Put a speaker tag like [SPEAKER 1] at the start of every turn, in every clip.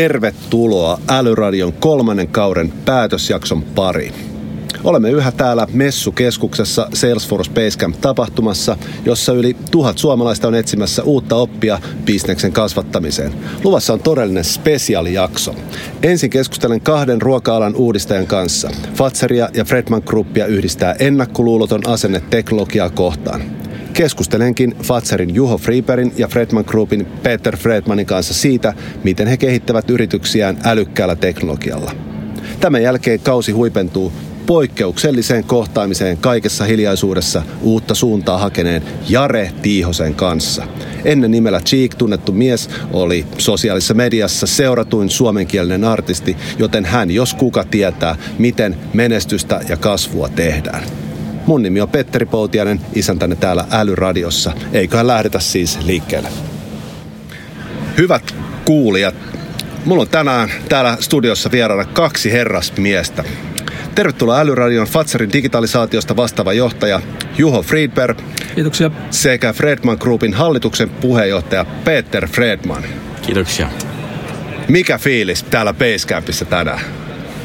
[SPEAKER 1] Tervetuloa Älyradion kolmannen kauden päätösjakson pariin. Olemme yhä täällä Messukeskuksessa Salesforce Basecamp-tapahtumassa, jossa yli tuhat suomalaista on etsimässä uutta oppia bisneksen kasvattamiseen. Luvassa on todellinen spesiaalijakso. Ensin keskustelen kahden ruoka-alan uudistajan kanssa. Fatseria ja Fredman Groupia yhdistää ennakkoluuloton asenne teknologiaa kohtaan. Keskustelenkin Fatserin Juho Friberin ja Fredman Groupin Peter Fredmanin kanssa siitä, miten he kehittävät yrityksiään älykkäällä teknologialla. Tämän jälkeen kausi huipentuu poikkeukselliseen kohtaamiseen kaikessa hiljaisuudessa uutta suuntaa hakeneen Jare Tiihosen kanssa. Ennen nimellä Cheek tunnettu mies oli sosiaalisessa mediassa seuratuin suomenkielinen artisti, joten hän jos kuka tietää, miten menestystä ja kasvua tehdään. Mun nimi on Petteri Poutianen, isäntäne täällä Älyradiossa. Eiköhän lähdetä siis liikkeelle. Hyvät kuulijat, mulla on tänään täällä studiossa vieraana kaksi herrasmiestä. Tervetuloa Älyradion Fatserin digitalisaatiosta vastaava johtaja Juho Friedberg.
[SPEAKER 2] Kiitoksia.
[SPEAKER 1] Sekä Fredman Groupin hallituksen puheenjohtaja Peter Fredman.
[SPEAKER 3] Kiitoksia.
[SPEAKER 1] Mikä fiilis täällä Basecampissa tänään?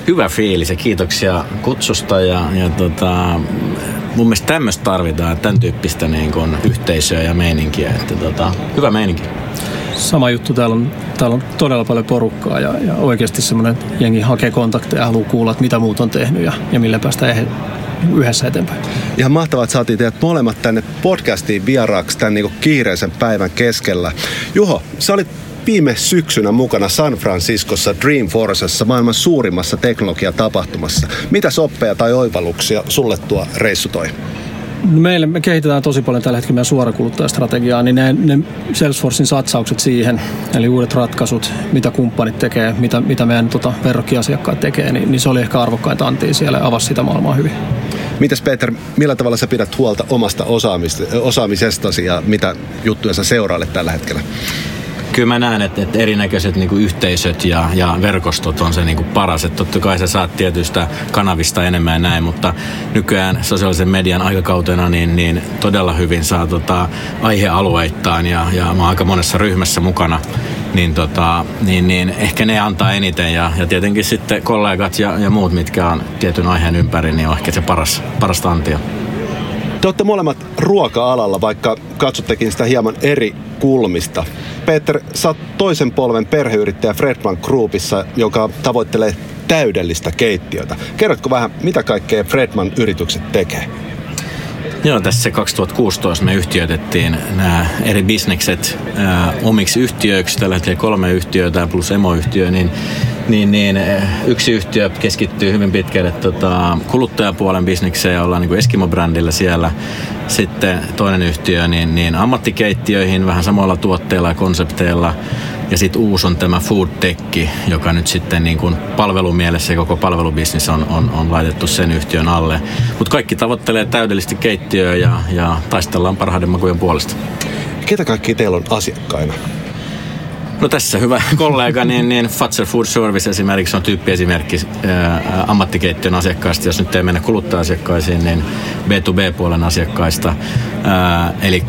[SPEAKER 3] Hyvä fiilis ja kiitoksia kutsusta ja, ja tota, mun mielestä tämmöistä tarvitaan, tämän tyyppistä niin kun, yhteisöä ja meininkiä. Että, tota, hyvä meininki.
[SPEAKER 2] Sama juttu, täällä on, täällä on todella paljon porukkaa ja, ja oikeasti semmoinen jengi hakee kontakteja ja haluaa kuulla, että mitä muut on tehnyt ja, ja millä päästään yhdessä eteenpäin.
[SPEAKER 1] Ihan mahtavaa, että saatiin teidät molemmat tänne podcastiin vieraaksi tämän niin kiireisen päivän keskellä. Juho, sä olit viime syksynä mukana San Franciscossa Dreamforcessa, maailman suurimmassa teknologiatapahtumassa. Mitä soppeja tai oivalluksia sulle tuo reissu toi?
[SPEAKER 2] No meille me kehitetään tosi paljon tällä hetkellä meidän suorakuluttajastrategiaa, niin ne, ne Salesforcein satsaukset siihen, eli uudet ratkaisut, mitä kumppanit tekee, mitä, mitä meidän tota, verrokkiasiakkaat tekee, niin, niin se oli ehkä arvokkainta antia siellä ja avasi sitä maailmaa hyvin.
[SPEAKER 1] Mitäs Peter, millä tavalla sä pidät huolta omasta osaamisestasi ja mitä juttuja sä seurailet tällä hetkellä?
[SPEAKER 3] Kyllä mä näen, että, että erinäköiset niin yhteisöt ja, ja verkostot on se niin kuin paras. Että totta kai sä saat tietystä kanavista enemmän ja näin, mutta nykyään sosiaalisen median aikakautena niin, niin todella hyvin saa tota, aihealueittain ja, ja mä oon aika monessa ryhmässä mukana. Niin, tota, niin, niin ehkä ne antaa eniten ja, ja tietenkin sitten kollegat ja, ja muut, mitkä on tietyn aiheen ympäri, niin on ehkä se paras, parasta antia.
[SPEAKER 1] Te olette molemmat ruoka-alalla, vaikka katsottekin sitä hieman eri kulmista. Peter, sä oot toisen polven perheyrittäjä Fredman Groupissa, joka tavoittelee täydellistä keittiötä. Kerrotko vähän, mitä kaikkea Fredman yritykset tekee?
[SPEAKER 3] Joo, tässä 2016 me yhtiöitettiin nämä eri bisnekset ää, omiksi yhtiöiksi, tällä hetkellä kolme yhtiötä plus emoyhtiö, niin niin, niin yksi yhtiö keskittyy hyvin pitkälle tota, kuluttajapuolen bisnekseen ja ollaan niin Eskimo-brändillä siellä. Sitten toinen yhtiö niin, niin ammattikeittiöihin vähän samoilla tuotteilla ja konsepteilla. Ja sitten uusi on tämä Food Tech, joka nyt sitten niin kuin palvelumielessä ja koko palvelubisnis on, on, on laitettu sen yhtiön alle. Mutta kaikki tavoittelee täydellisesti keittiöä ja, ja taistellaan parhaiden makujen puolesta.
[SPEAKER 1] Ketä kaikki teillä on asiakkaina?
[SPEAKER 3] No tässä hyvä kollega, niin, niin Fatser Food Service esimerkiksi on tyyppiesimerkki ää, ammattikeittiön asiakkaista. Jos nyt ei mennä kuluttaja-asiakkaisiin, niin B2B-puolen asiakkaista. eli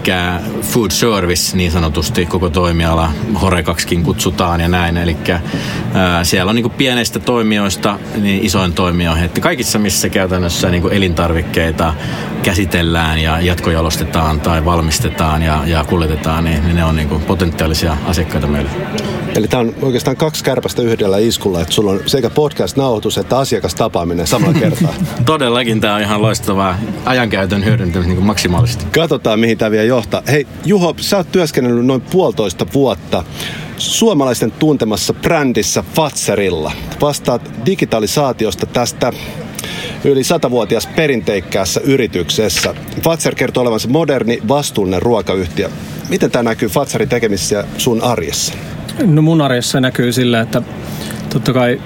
[SPEAKER 3] Food Service niin sanotusti koko toimiala, Horecakskin kutsutaan ja näin. Eli siellä on niin pieneistä toimijoista niin isoin toimijoihin. Että kaikissa, missä käytännössä niin elintarvikkeita käsitellään ja jatkojalostetaan tai valmistetaan ja, ja kuljetetaan, niin, niin ne on niin potentiaalisia asiakkaita meille.
[SPEAKER 1] Eli tämä on oikeastaan kaksi kärpästä yhdellä iskulla, että sulla on sekä podcast-nauhoitus että asiakastapaaminen samalla kertaa.
[SPEAKER 3] Todellakin tämä on ihan loistavaa ajankäytön hyödyntämistä niin maksimaalisesti.
[SPEAKER 1] Katsotaan, mihin tämä vielä johtaa. Hei, Juho, sä oot työskennellyt noin puolitoista vuotta suomalaisten tuntemassa brändissä Fatserilla. Vastaat digitalisaatiosta tästä yli satavuotias perinteikkäässä yrityksessä. Fatser kertoo olevansa moderni, vastuullinen ruokayhtiö. Miten tämä näkyy Fatserin tekemisissä sun arjessa?
[SPEAKER 2] No mun arjessa näkyy sillä, että totta kai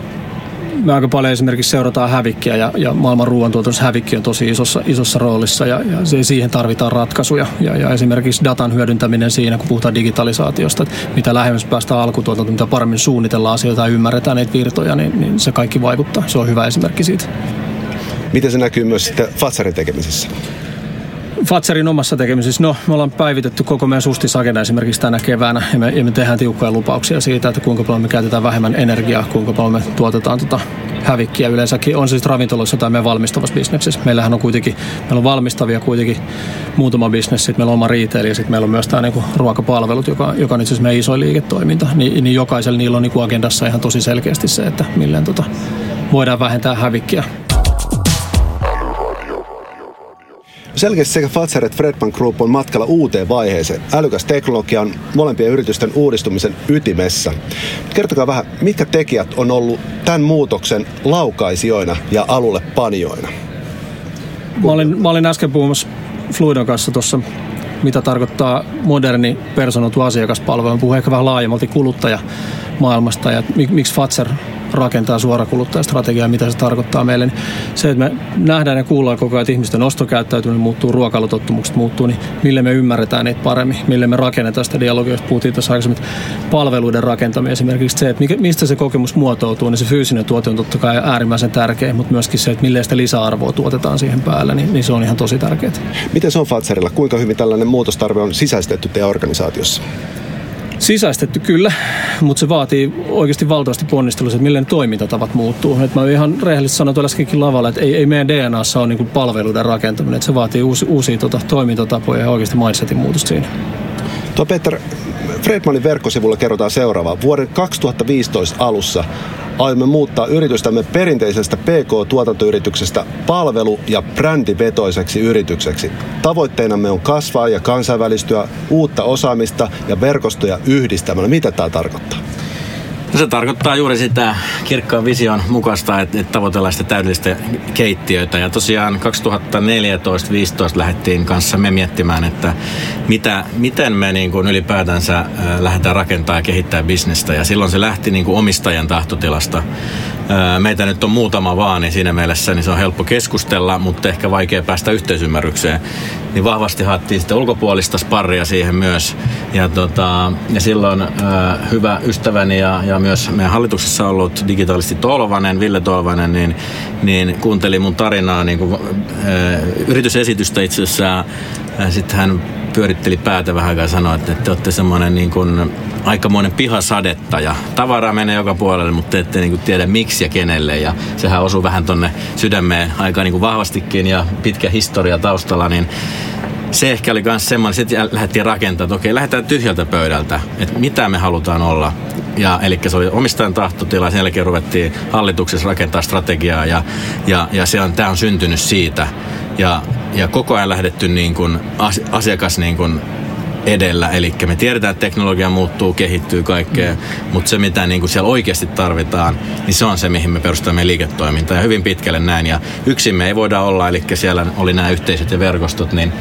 [SPEAKER 2] me aika paljon esimerkiksi seurataan hävikkiä ja, ja maailman ruoantuotannossa hävikki on tosi isossa, isossa roolissa ja, ja se, siihen tarvitaan ratkaisuja. Ja, ja esimerkiksi datan hyödyntäminen siinä, kun puhutaan digitalisaatiosta, että mitä lähemmäs päästään alkutuotantoon, mitä paremmin suunnitellaan asioita ja ymmärretään niitä virtoja, niin, niin se kaikki vaikuttaa. Se on hyvä esimerkki siitä.
[SPEAKER 1] Miten se näkyy myös sitten Fatsarin tekemisessä?
[SPEAKER 2] Fatserin omassa tekemisessä, no me ollaan päivitetty koko meidän sustisagenda esimerkiksi tänä keväänä ja me, ja me tehdään tiukkoja lupauksia siitä, että kuinka paljon me käytetään vähemmän energiaa, kuinka paljon me tuotetaan tota hävikkiä yleensäkin, on siis ravintoloissa tai meidän valmistavassa bisneksessä. Meillähän on kuitenkin, meillä on valmistavia kuitenkin muutama bisnes, sitten meillä on oma retail ja sitten meillä on myös tämä niinku ruokapalvelut, joka, joka on itse asiassa meidän isoin liiketoiminta, Ni, niin jokaisella niillä on niinku agendassa ihan tosi selkeästi se, että milleen tota, voidaan vähentää hävikkiä.
[SPEAKER 1] Selkeästi sekä Fatser että Fredman Group on matkalla uuteen vaiheeseen. Älykäs teknologia on molempien yritysten uudistumisen ytimessä. Kertokaa vähän, mitkä tekijät on ollut tämän muutoksen laukaisijoina ja alulle panijoina?
[SPEAKER 2] Mä olin, mä olin äsken puhumassa Fluidon kanssa tuossa mitä tarkoittaa moderni personoitu asiakaspalvelu. Puhuu ehkä vähän laajemmalti kuluttajamaailmasta ja miksi Fatser rakentaa suorakuluttajastrategiaa, mitä se tarkoittaa meille. Niin se, että me nähdään ja kuullaan koko ajan, että ihmisten ostokäyttäytyminen muuttuu, ruokailutottumukset muuttuu, niin millä me ymmärretään niitä paremmin, millä me rakennetaan sitä dialogia, josta puhuttiin tuossa aikaisemmin, palveluiden rakentaminen esimerkiksi se, että mistä se kokemus muotoutuu, niin se fyysinen tuote on totta kai äärimmäisen tärkeä, mutta myöskin se, että millä sitä lisäarvoa tuotetaan siihen päälle, niin, niin se on ihan tosi tärkeää.
[SPEAKER 1] Miten se on Fatserilla? Kuinka hyvin tällainen muutostarve on sisäistetty teidän organisaatiossa?
[SPEAKER 2] Sisäistetty kyllä, mutta se vaatii oikeasti valtavasti ponnistelua, että millä ne toimintatavat muuttuu. Et mä ihan rehellisesti sanoin tuolla äskenkin lavalla, että ei, ei meidän DNAssa ole niin palveluiden rakentaminen, että se vaatii uusi, uusia tota, toimintatapoja ja oikeasti mindsetin muutosta siinä.
[SPEAKER 1] Tuo Peter, Fredmanin verkkosivulla kerrotaan seuraavaa. Vuoden 2015 alussa aiomme muuttaa yritystämme perinteisestä PK-tuotantoyrityksestä palvelu- ja brändivetoiseksi yritykseksi. Tavoitteenamme on kasvaa ja kansainvälistyä uutta osaamista ja verkostoja yhdistämällä. Mitä tämä tarkoittaa?
[SPEAKER 3] No se tarkoittaa juuri sitä kirkkaan vision mukaista, että, että tavoitellaan sitä täydellistä keittiöitä. Ja tosiaan 2014-2015 lähdettiin kanssa me miettimään, että mitä, miten me niin kuin ylipäätänsä äh, lähdetään rakentamaan ja kehittämään bisnestä. Ja silloin se lähti niin kuin omistajan tahtotilasta. Meitä nyt on muutama vaan, niin siinä mielessä niin se on helppo keskustella, mutta ehkä vaikea päästä yhteisymmärrykseen. Niin vahvasti haettiin sitten ulkopuolista sparria siihen myös. Ja, tota, ja silloin hyvä ystäväni ja, ja myös meidän hallituksessa ollut digitaalisti Tolvanen, Ville Tolvanen, niin, niin kuunteli mun tarinaa niin kuin, yritysesitystä itse asiassa. Sitten hän pyöritteli päätä vähän aikaa ja sanoi, että te olette semmoinen niin kuin, aikamoinen pihasadetta ja tavaraa menee joka puolelle, mutta te ette niin kuin, tiedä miksi ja kenelle. Ja sehän osuu vähän tonne sydämeen aika niin kuin vahvastikin ja pitkä historia taustalla, niin se ehkä oli myös semmoinen, sitten lähdettiin rakentamaan, että okei, lähdetään tyhjältä pöydältä, että mitä me halutaan olla. Ja, eli se oli omistajan tahtotila, sen jälkeen ruvettiin hallituksessa rakentaa strategiaa ja, ja, ja se on, tämä on syntynyt siitä. Ja, ja koko ajan lähdetty niin kuin asiakas niin kuin edellä. Eli me tiedetään, että teknologia muuttuu, kehittyy kaikkea, mutta se mitä niin kuin siellä oikeasti tarvitaan, niin se on se, mihin me perustamme liiketoimintaa ja hyvin pitkälle näin. Ja yksin me ei voida olla, eli siellä oli nämä yhteisöt ja verkostot, niin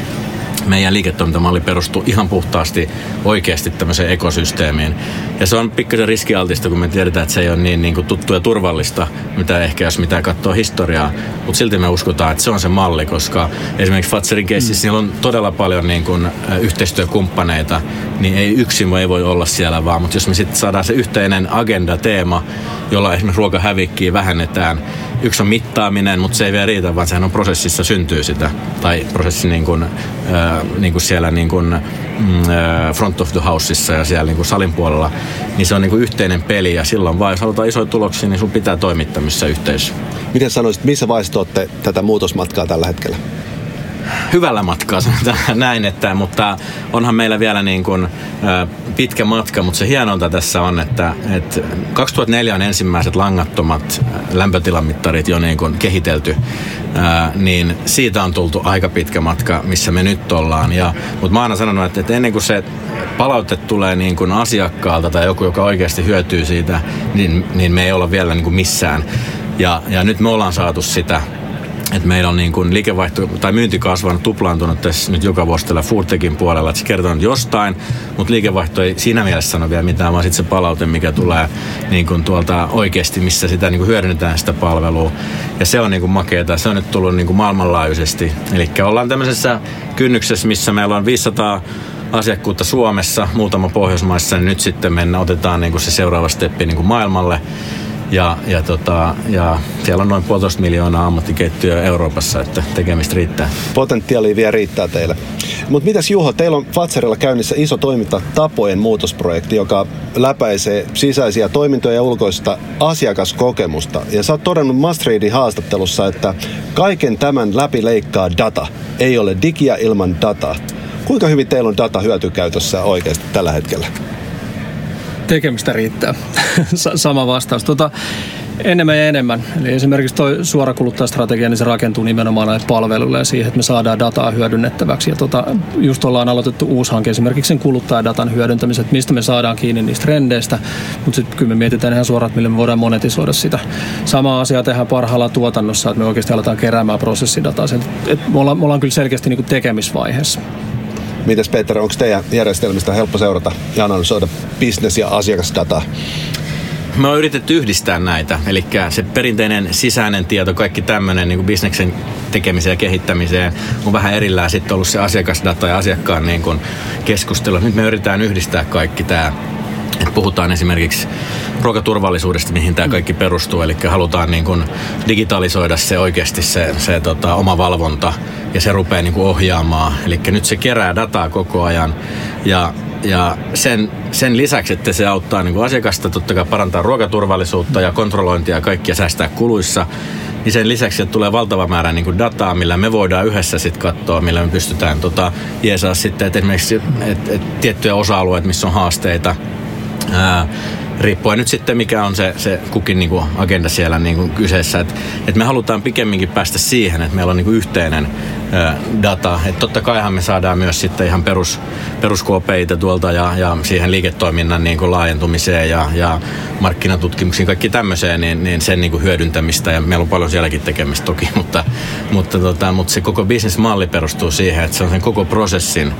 [SPEAKER 3] meidän liiketoimintamalli perustuu ihan puhtaasti oikeasti tämmöiseen ekosysteemiin. Ja se on pikkasen riskialtista, kun me tiedetään, että se ei ole niin, niin kuin tuttu ja turvallista, mitä ehkä jos mitään katsoo historiaa. Mutta silti me uskotaan, että se on se malli, koska esimerkiksi Fatserin keississä mm. on todella paljon niin kuin, yhteistyökumppaneita, niin ei yksin ei voi olla siellä vaan. Mutta jos me sitten saadaan se yhteinen agenda, teema, jolla esimerkiksi ruokahävikkiä vähennetään, yksi on mittaaminen, mutta se ei vielä riitä, vaan sehän on prosessissa syntyy sitä. Tai prosessi niin kuin, äh, niin kuin siellä niin kuin, mm, front of the houseissa ja siellä niin kuin salin puolella, niin se on niin kuin yhteinen peli ja silloin vaan, jos halutaan isoja tuloksia, niin sun pitää toimia tämmöisessä yhteisössä.
[SPEAKER 1] Miten sanoisit, missä vaiheessa olette tätä muutosmatkaa tällä hetkellä?
[SPEAKER 3] Hyvällä matkaa, näin, että, mutta onhan meillä vielä niin kuin, pitkä matka, mutta se hienointa tässä on, että, että 2004 on ensimmäiset langattomat lämpötilamittarit jo niin kuin kehitelty, niin siitä on tultu aika pitkä matka, missä me nyt ollaan. Ja, mutta mä oon sanonut, että, että ennen kuin se palaute tulee niin kuin asiakkaalta tai joku, joka oikeasti hyötyy siitä, niin, niin me ei olla vielä niin kuin missään. Ja, ja nyt me ollaan saatu sitä että meillä on niin kuin liikevaihto tai myynti kasvanut, tuplaantunut tässä nyt joka vuosi tällä Foodtechin puolella, että se kertoo jostain, mutta liikevaihto ei siinä mielessä sano vielä mitään, vaan sitten se palaute, mikä tulee niin kuin tuolta oikeasti, missä sitä niin kuin hyödynnetään sitä palvelua. Ja se on niin kuin makeeta, se on nyt tullut niin kuin maailmanlaajuisesti. Eli ollaan tämmöisessä kynnyksessä, missä meillä on 500 asiakkuutta Suomessa, muutama Pohjoismaissa, niin nyt sitten mennään, otetaan niin kuin se seuraava steppi niin kuin maailmalle Ja, ja, tota, ja siellä on noin puolitoista miljoonaa ammattikeittiöä Euroopassa, että tekemistä riittää.
[SPEAKER 1] Potentiaalia vielä riittää teille. Mutta mitäs Juho, teillä on Fatserilla käynnissä iso toimintatapojen muutosprojekti, joka läpäisee sisäisiä toimintoja ja ulkoista asiakaskokemusta. Ja sä oot todennut Mastreidin haastattelussa, että kaiken tämän läpi leikkaa data. Ei ole digiä ilman dataa. Kuinka hyvin teillä on data hyötykäytössä oikeasti tällä hetkellä?
[SPEAKER 2] Tekemistä riittää. Sama vastaus. Tota, enemmän ja enemmän. Eli esimerkiksi tuo suorakuluttajastrategia, niin se rakentuu nimenomaan näille palveluille ja siihen, että me saadaan dataa hyödynnettäväksi. Ja tota, just ollaan aloitettu uusi hanke esimerkiksi sen kuluttajadatan hyödyntämisen, että mistä me saadaan kiinni niistä trendeistä, mutta sitten kyllä me mietitään ihan suoraan, millä me voidaan monetisoida sitä. Sama asia tehdään parhaalla tuotannossa, että me oikeasti aletaan keräämään prosessidataa. Et me, ollaan, me ollaan kyllä selkeästi niin kuin tekemisvaiheessa.
[SPEAKER 1] Mites Peter, onko teidän järjestelmistä helppo seurata ja analysoida business- ja asiakasdataa?
[SPEAKER 3] Me on yritetty yhdistää näitä, eli se perinteinen sisäinen tieto, kaikki tämmöinen niin bisneksen tekemiseen ja kehittämiseen on vähän erillään sitten ollut se asiakasdata ja asiakkaan niin kuin keskustelu. Nyt me yritetään yhdistää kaikki tämä et puhutaan esimerkiksi ruokaturvallisuudesta, mihin tämä kaikki perustuu. Eli halutaan niin kuin digitalisoida se oikeasti se, se tota, oma valvonta ja se rupeaa niin kuin ohjaamaan. Eli nyt se kerää dataa koko ajan ja ja sen, sen lisäksi, että se auttaa niin kuin asiakasta totta kai parantaa ruokaturvallisuutta ja kontrollointia ja kaikkia säästää kuluissa, niin sen lisäksi, että tulee valtava määrä niin kuin dataa, millä me voidaan yhdessä sitten katsoa, millä me pystytään tota, jeesaa sitten, että esimerkiksi et, et, tiettyjä osa-alueita, missä on haasteita, ää, riippuen nyt sitten mikä on se, se kukin niin kuin agenda siellä niin kuin kyseessä. Et, et me halutaan pikemminkin päästä siihen, että meillä on niin kuin yhteinen ä, data. Et totta kaihan me saadaan myös sitten ihan perus, peruskoopeita tuolta ja, ja siihen liiketoiminnan niin kuin laajentumiseen ja, ja markkinatutkimuksiin, kaikki tämmöiseen, niin, niin sen niin kuin hyödyntämistä. Ja meillä on paljon sielläkin tekemistä toki, mutta, mutta, tota, mutta se koko bisnesmalli perustuu siihen, että se on sen koko prosessin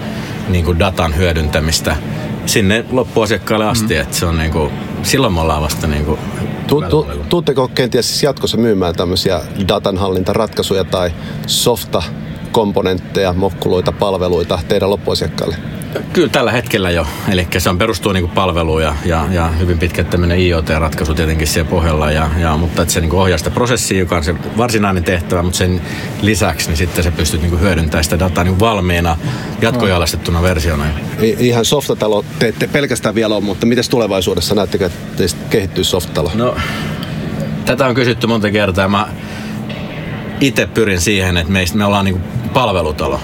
[SPEAKER 3] niin kuin datan hyödyntämistä sinne loppuasiakkaalle asti, mm. että se on niin kuin, silloin me ollaan vasta niin kuin
[SPEAKER 1] tu, tu, Tuutteko kenties siis jatkossa myymään tämmöisiä datanhallintaratkaisuja tai softa komponentteja, mokkuluita, palveluita teidän loppuasiakkaille?
[SPEAKER 3] Kyllä tällä hetkellä jo. Eli se on perustuu niin palveluun ja, ja, ja, hyvin pitkät tämmöinen IoT-ratkaisu tietenkin siellä pohjalla. Ja, ja, mutta että se niin ohjaa sitä prosessia, joka on se varsinainen tehtävä, mutta sen lisäksi niin sitten se pystyt niin hyödyntämään sitä dataa niin valmiina jatkojalastettuna versiona.
[SPEAKER 1] I, ihan softatalo te ette pelkästään vielä ole, mutta miten tulevaisuudessa näettekö, että teistä kehittyy softatalo?
[SPEAKER 3] No, tätä on kysytty monta kertaa. Mä itse pyrin siihen, että meistä me ollaan niin palvelutalo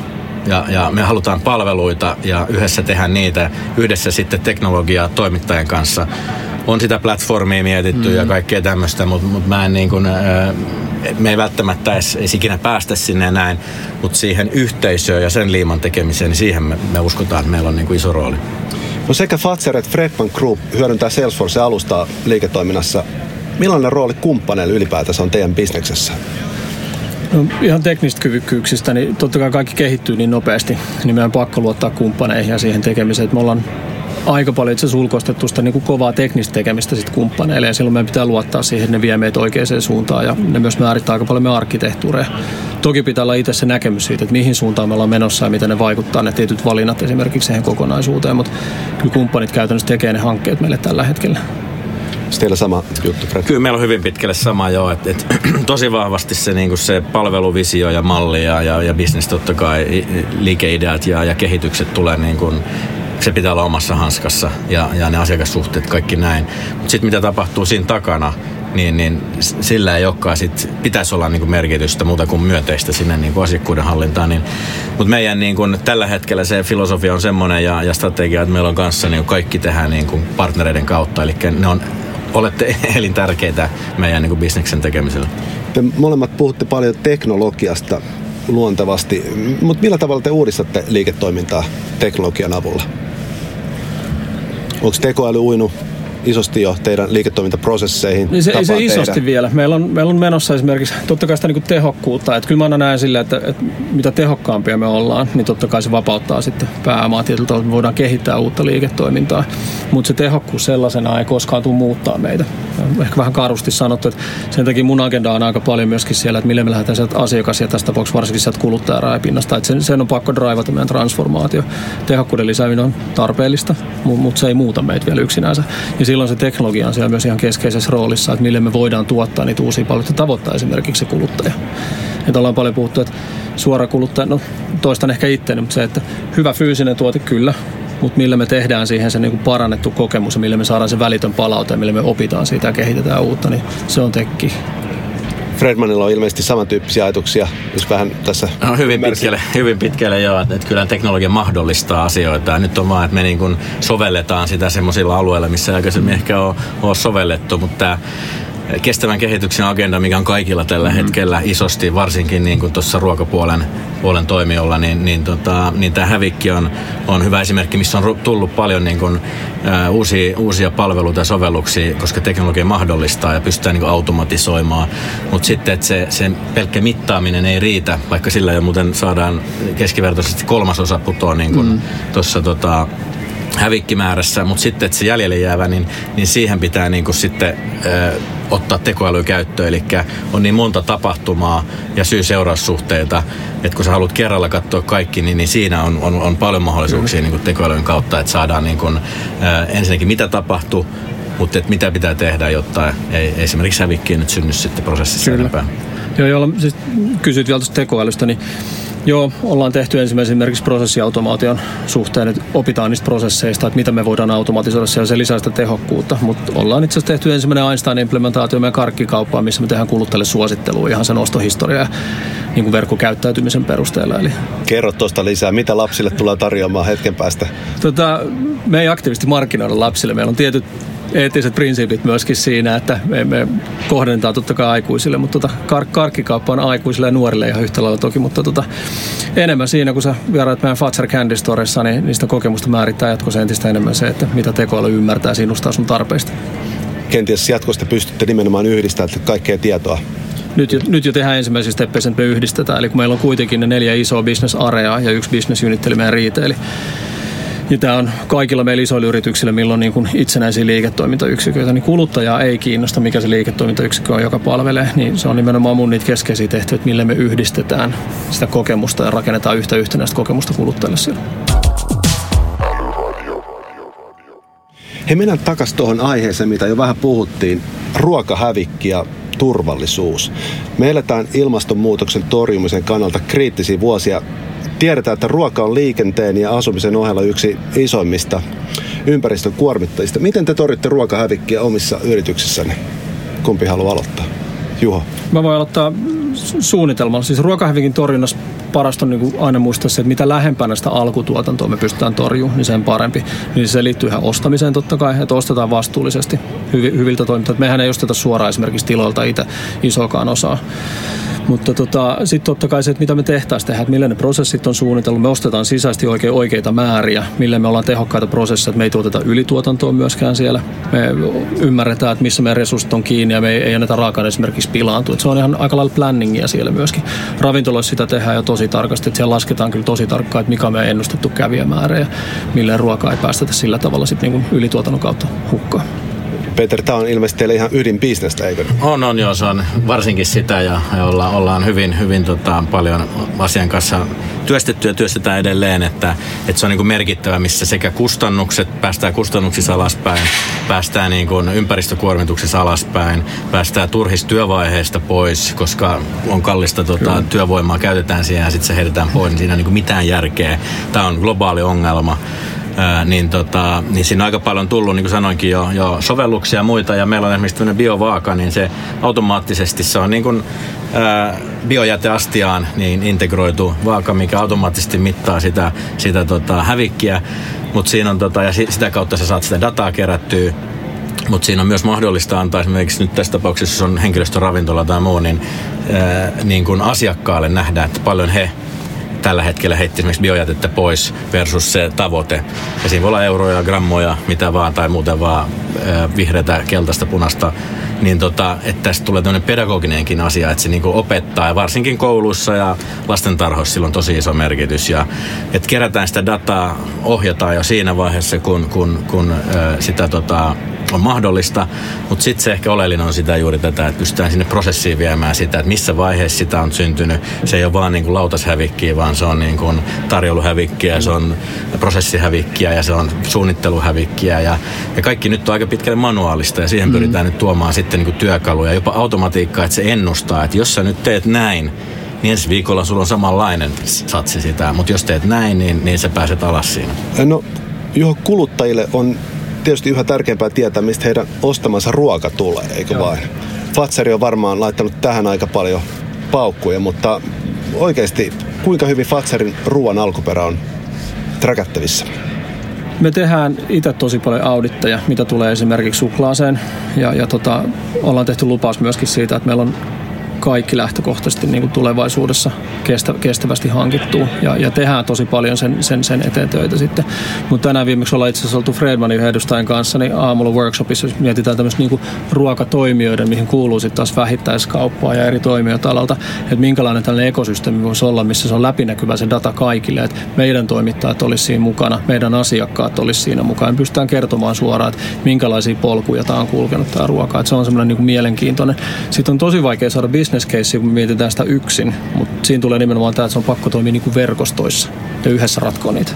[SPEAKER 3] ja, ja me halutaan palveluita ja yhdessä tehdä niitä, yhdessä sitten teknologiaa toimittajan kanssa. On sitä platformia mietitty mm. ja kaikkea tämmöistä, mutta mut mä en niin kuin, me ei välttämättä edes, edes ikinä päästä sinne näin, mutta siihen yhteisöön ja sen liiman tekemiseen, niin siihen me, me uskotaan, että meillä on niin kuin iso rooli.
[SPEAKER 1] No sekä Fatser että Fredman Group hyödyntää Salesforce-alustaa liiketoiminnassa. Millainen rooli kumppaneilla ylipäätänsä on teidän bisneksessä?
[SPEAKER 2] No, ihan teknistä kyvykkyyksistä, niin totta kai kaikki kehittyy niin nopeasti, niin meidän on pakko luottaa kumppaneihin ja siihen tekemiseen, että me ollaan aika paljon itse ulkoistettu sitä niin kuin kovaa teknistä tekemistä sit kumppaneille ja silloin meidän pitää luottaa siihen, että ne vie meitä oikeaan suuntaan ja ne myös määrittää aika paljon meidän arkkitehtuureja. Toki pitää olla itse se näkemys siitä, että mihin suuntaan me ollaan menossa ja miten ne vaikuttaa ne tietyt valinnat esimerkiksi siihen kokonaisuuteen, mutta kyllä kumppanit käytännössä tekee ne hankkeet meille tällä hetkellä.
[SPEAKER 1] Teillä sama juttu, Fred?
[SPEAKER 3] Kyllä meillä on hyvin pitkälle sama joo. Et, et, tosi vahvasti se, niin se palveluvisio ja malli ja, ja, ja business totta kai, liikeideat ja, ja kehitykset tulee niin kuin, se pitää olla omassa hanskassa ja, ja ne asiakassuhteet, kaikki näin. Mutta sitten mitä tapahtuu siinä takana, niin, niin sillä ei olekaan sit, pitäisi olla niin merkitystä muuta kuin myönteistä sinne niin asiakkuuden hallintaan. Niin, mutta meidän niin kuin, tällä hetkellä se filosofia on semmoinen ja, ja strategia, että meillä on kanssa niin kaikki tehdään niin kuin partnereiden kautta. Eli ne on olette elintärkeitä meidän niin kuin bisneksen tekemiselle.
[SPEAKER 1] Te molemmat puhutte paljon teknologiasta luontevasti, mutta millä tavalla te uudistatte liiketoimintaa teknologian avulla? Onko tekoäly uinut isosti jo teidän liiketoimintaprosesseihin?
[SPEAKER 2] Niin se, ei se isosti tehdä. vielä. Meillä on, meillä on menossa esimerkiksi totta kai sitä niin tehokkuutta. Että kyllä mä aina näen sille, että, että mitä tehokkaampia me ollaan, niin totta kai se vapauttaa sitten pääomaa tietyllä tavalla. Me voidaan kehittää uutta liiketoimintaa. Mutta se tehokkuus sellaisena ei koskaan tule muuttaa meitä. Ehkä vähän karusti sanottu, että sen takia mun agenda on aika paljon myöskin siellä, että millä me lähdetään sieltä asiakas ja tässä tapauksessa varsinkin sieltä kuluttajaraipinnasta. Että sen, sen on pakko draivata meidän transformaatio. Tehokkuuden lisääminen on tarpeellista, mutta se ei muuta meitä vielä yksinänsä. Ja silloin se teknologia on siellä myös ihan keskeisessä roolissa, että millä me voidaan tuottaa niitä uusia palveluita tavoittaa esimerkiksi se kuluttaja. Että ollaan paljon puhuttu, että suora kuluttaja, no toistan ehkä itseäni, mutta se, että hyvä fyysinen tuote kyllä, mutta millä me tehdään siihen se niin parannettu kokemus ja millä me saadaan se välitön palaute ja millä me opitaan siitä ja kehitetään uutta, niin se on tekki.
[SPEAKER 1] Fredmanilla on ilmeisesti samantyyppisiä ajatuksia, jos vähän tässä...
[SPEAKER 3] No, hyvin, pitkälle, hyvin pitkälle joo, että, että kyllä teknologia mahdollistaa asioita. Ja nyt on vaan, että me niin kuin sovelletaan sitä semmoisilla alueilla, missä aikaisemmin ehkä on, on sovellettu, mutta tämä kestävän kehityksen agenda, mikä on kaikilla tällä mm. hetkellä isosti, varsinkin niin kuin tuossa ruokapuolen puolen toimijoilla, niin, niin, tota, niin tämä hävikki on, on hyvä esimerkki, missä on tullut paljon niin kuin, ä, uusia, uusia palveluita ja sovelluksia, koska teknologia mahdollistaa ja pystytään niin automatisoimaan. Mutta sitten, että se, se pelkkä mittaaminen ei riitä, vaikka sillä jo muuten saadaan keskivertoisesti kolmasosa putoa niin kuin mm. tuossa tota, hävikkimäärässä, mutta sitten, että se jäljelle jäävä, niin, niin siihen pitää niin kuin sitten ö, ottaa tekoäly käyttöön. Eli on niin monta tapahtumaa ja syy-seuraussuhteita, että kun sä haluat kerralla katsoa kaikki, niin, niin siinä on, on, on paljon mahdollisuuksia niin kuin tekoälyn kautta, että saadaan niin kuin, ö, ensinnäkin mitä tapahtuu, mutta että mitä pitää tehdä, jotta ei, esimerkiksi hävikkiä nyt synny sitten prosessissa Kyllä. enempää.
[SPEAKER 2] Joo, jolla siis kysyt vielä tuosta tekoälystä, niin Joo, ollaan tehty ensimmäisen esimerkiksi prosessiautomaation suhteen, että opitaan niistä prosesseista, että mitä me voidaan automatisoida siellä, se lisää sitä tehokkuutta. Mutta ollaan itse asiassa tehty ensimmäinen Einstein-implementaatio meidän karkkikauppaan, missä me tehdään kuluttajille suosittelua ihan sen ostohistoria ja niin kuin verkkokäyttäytymisen perusteella. Eli...
[SPEAKER 1] Kerro tuosta lisää, mitä lapsille tulee tarjoamaan hetken päästä?
[SPEAKER 2] Tota, me ei aktiivisesti markkinoida lapsille. Meillä on tietyt eettiset prinsiipit myöskin siinä, että me, me kohdentaa totta kai aikuisille, mutta tota, kar- karkkikauppa on aikuisille ja nuorille ihan yhtä lailla toki, mutta tota, enemmän siinä, kun sä vierailet meidän Fatser Candy Storessa, niin niistä kokemusta määrittää jatkossa entistä enemmän se, että mitä tekoäly ymmärtää sinustaa sun tarpeista.
[SPEAKER 1] Kenties jatkosta pystytte nimenomaan yhdistämään kaikkea tietoa
[SPEAKER 2] nyt jo, nyt jo tehdään ensimmäisiä steppejä, että me yhdistetään. Eli kun meillä on kuitenkin ne neljä isoa business area ja yksi business unit, eli meidän retail. Ja tämä on kaikilla meillä isoilla yrityksillä, milloin niin kuin itsenäisiä liiketoimintayksiköitä, niin kuluttajaa ei kiinnosta, mikä se liiketoimintayksikkö on, joka palvelee. Niin se on nimenomaan mun niitä keskeisiä tehtäviä, että millä me yhdistetään sitä kokemusta ja rakennetaan yhtä yhtenäistä kokemusta kuluttajille siellä.
[SPEAKER 1] Hei, mennään takaisin tuohon aiheeseen, mitä jo vähän puhuttiin. Ruokahävikki ja turvallisuus. Me eletään ilmastonmuutoksen torjumisen kannalta kriittisiä vuosia Tiedetään, että ruoka on liikenteen ja asumisen ohella yksi isoimmista ympäristön kuormittajista. Miten te torjutte ruokahävikkiä omissa yrityksissänne? Kumpi haluaa aloittaa? Juho.
[SPEAKER 2] Mä voin aloittaa suunnitelmalla. Siis ruokahävikin torjunnassa parasta on niin aina muistaa se, että mitä lähempänä sitä alkutuotantoa me pystytään torjumaan, niin sen parempi. Niin se liittyy ihan ostamiseen totta kai, että ostetaan vastuullisesti hyviltä toimintaa. Mehän ei osteta suoraan esimerkiksi tiloilta itse isokaan osaa. Mutta tota, sitten totta kai se, että mitä me tehtäisiin tehdä, että millä ne prosessit on suunniteltu. Me ostetaan sisäisesti oikein oikeita määriä, millä me ollaan tehokkaita prosesseja, että me ei tuoteta ylituotantoa myöskään siellä. Me ymmärretään, että missä meidän resurssit on kiinni ja me ei, ei anneta raaka esimerkiksi pilaantua. Se on ihan aika lailla planningia siellä myöskin. Ravintoloissa sitä tehdään jo tosi tarkasti, että siellä lasketaan kyllä tosi tarkkaan, että mikä on meidän ennustettu kävijämäärä ja millä ruokaa ei päästetä sillä tavalla sitten niin ylituotannon kautta hukkaan.
[SPEAKER 1] Peter, tämä on ilmeisesti teille ihan ydinbisnestä, eikö?
[SPEAKER 3] On, on joo, se on varsinkin sitä ja, ja olla, ollaan hyvin, hyvin tota, paljon asian kanssa työstetty ja työstetään edelleen, että, että se on niin kuin merkittävä, missä sekä kustannukset, päästään kustannuksissa alaspäin, päästään niin kuin ympäristökuormituksissa alaspäin, päästään turhista työvaiheista pois, koska on kallista tota, työvoimaa, käytetään siihen ja sitten se heitetään pois, niin siinä ei niin kuin mitään järkeä. Tämä on globaali ongelma ää, niin, tota, niin siinä on aika paljon tullut, niin kuin sanoinkin jo, jo sovelluksia ja muita, ja meillä on esimerkiksi tämmöinen biovaaka, niin se automaattisesti se on niin kuin, ää, biojäteastiaan niin integroitu vaaka, mikä automaattisesti mittaa sitä, sitä tota, hävikkiä, mutta siinä on, tota, ja sitä kautta sä saat sitä dataa kerättyä, mutta siinä on myös mahdollista antaa esimerkiksi nyt tässä tapauksessa, jos on henkilöstöravintola tai muu, niin, ää, niin kun asiakkaalle nähdä, että paljon he tällä hetkellä heitti esimerkiksi biojätettä pois versus se tavoite. Ja siinä voi olla euroja, grammoja, mitä vaan, tai muuten vaan vihreätä, keltaista, punasta. Niin tota, että tästä tulee tämmöinen pedagoginenkin asia, että se niinku opettaa, ja varsinkin kouluissa ja lastentarhoissa sillä on tosi iso merkitys. Ja että kerätään sitä dataa, ohjataan jo siinä vaiheessa, kun, kun, kun sitä tota, on mahdollista, mutta sitten se ehkä oleellinen on sitä juuri tätä, että pystytään sinne prosessiin viemään sitä, että missä vaiheessa sitä on syntynyt. Se ei ole vaan niin kuin lautashävikkiä, vaan se on niin kuin tarjouluhävikkiä, se on prosessihävikkiä ja se on suunnitteluhävikkiä ja, ja kaikki nyt on aika pitkälle manuaalista ja siihen mm. pyritään nyt tuomaan sitten niin kuin työkaluja, jopa automatiikkaa, että se ennustaa, että jos sä nyt teet näin, niin ensi viikolla sulla on samanlainen satsi sitä. Mutta jos teet näin, niin, niin sä pääset alas siinä.
[SPEAKER 1] No, johon kuluttajille on tietysti yhä tärkeämpää tietää, mistä heidän ostamansa ruoka tulee, eikö Joo. vain? Fatseri on varmaan laittanut tähän aika paljon paukkuja, mutta oikeasti kuinka hyvin Fatserin ruoan alkuperä on trackattavissa?
[SPEAKER 2] Me tehdään itse tosi paljon auditteja, mitä tulee esimerkiksi suklaaseen. Ja, ja tota, ollaan tehty lupaus myöskin siitä, että meillä on kaikki lähtökohtaisesti niin kuin tulevaisuudessa kestä, kestävästi hankittuu ja, ja tehdään tosi paljon sen, sen, sen eteen töitä sitten. Mutta tänään viimeksi ollaan itse asiassa oltu Fredmanin yhden edustajan kanssa niin aamulla workshopissa, mietitään tämmöistä niin ruokatoimijoiden, mihin kuuluu sitten taas vähittäiskauppaa ja eri toimijoita alalta, että minkälainen tällainen ekosysteemi voisi olla, missä se on läpinäkyvä se data kaikille, että meidän toimittajat olisi siinä mukana, meidän asiakkaat olisi siinä mukana. Me pystytään kertomaan suoraan, että minkälaisia polkuja tämä on kulkenut tämä ruoka. Että se on semmoinen niin mielenkiintoinen. Sitten on tosi vaikea saada business case, kun mietitään sitä yksin, mutta siinä tulee nimenomaan tämä, että se on pakko toimia niin kuin verkostoissa ja yhdessä ratkoa niitä.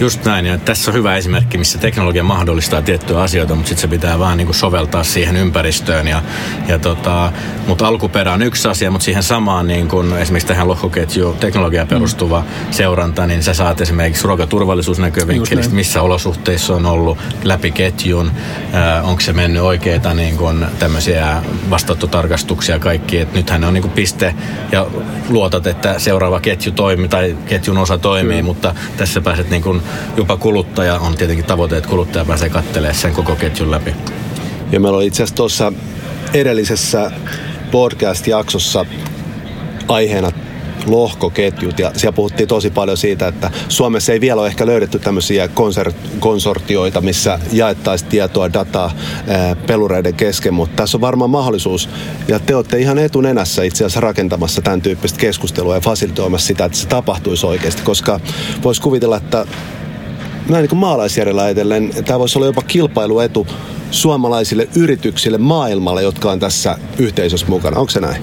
[SPEAKER 3] Just näin, ja tässä on hyvä esimerkki, missä teknologia mahdollistaa tiettyjä asioita, mutta sitten se pitää vaan niin kuin soveltaa siihen ympäristöön. Ja, ja tota, mutta alkuperä on yksi asia, mutta siihen samaan niin kuin esimerkiksi tähän lohkoketju teknologia perustuva mm. seuranta, niin sä saat esimerkiksi ruokaturvallisuusnäkövinkkelistä, missä olosuhteissa on ollut läpi ketjun, äh, onko se mennyt oikeita niin kuin tämmöisiä vastaanottotarkastuksia kaikki, että nythän on niin kuin piste ja luotat, että seuraava ketju toimii tai ketjun osa toimii, Kyllä. mutta tässä pääset niin kuin, jopa kuluttaja on tietenkin tavoite, että kuluttaja pääsee katselemaan sen koko ketjun läpi.
[SPEAKER 1] Ja meillä oli itse asiassa tuossa edellisessä podcast-jaksossa aiheena lohkoketjut ja siellä puhuttiin tosi paljon siitä, että Suomessa ei vielä ole ehkä löydetty tämmöisiä konsortioita, missä jaettaisiin tietoa, dataa pelureiden kesken, mutta tässä on varmaan mahdollisuus ja te olette ihan etunenässä itse asiassa rakentamassa tämän tyyppistä keskustelua ja fasilitoimassa sitä, että se tapahtuisi oikeasti, koska voisi kuvitella, että näin niin maalaisjärjellä ajatellen, tämä voisi olla jopa kilpailuetu suomalaisille yrityksille maailmalle, jotka on tässä yhteisössä mukana. Onko se näin?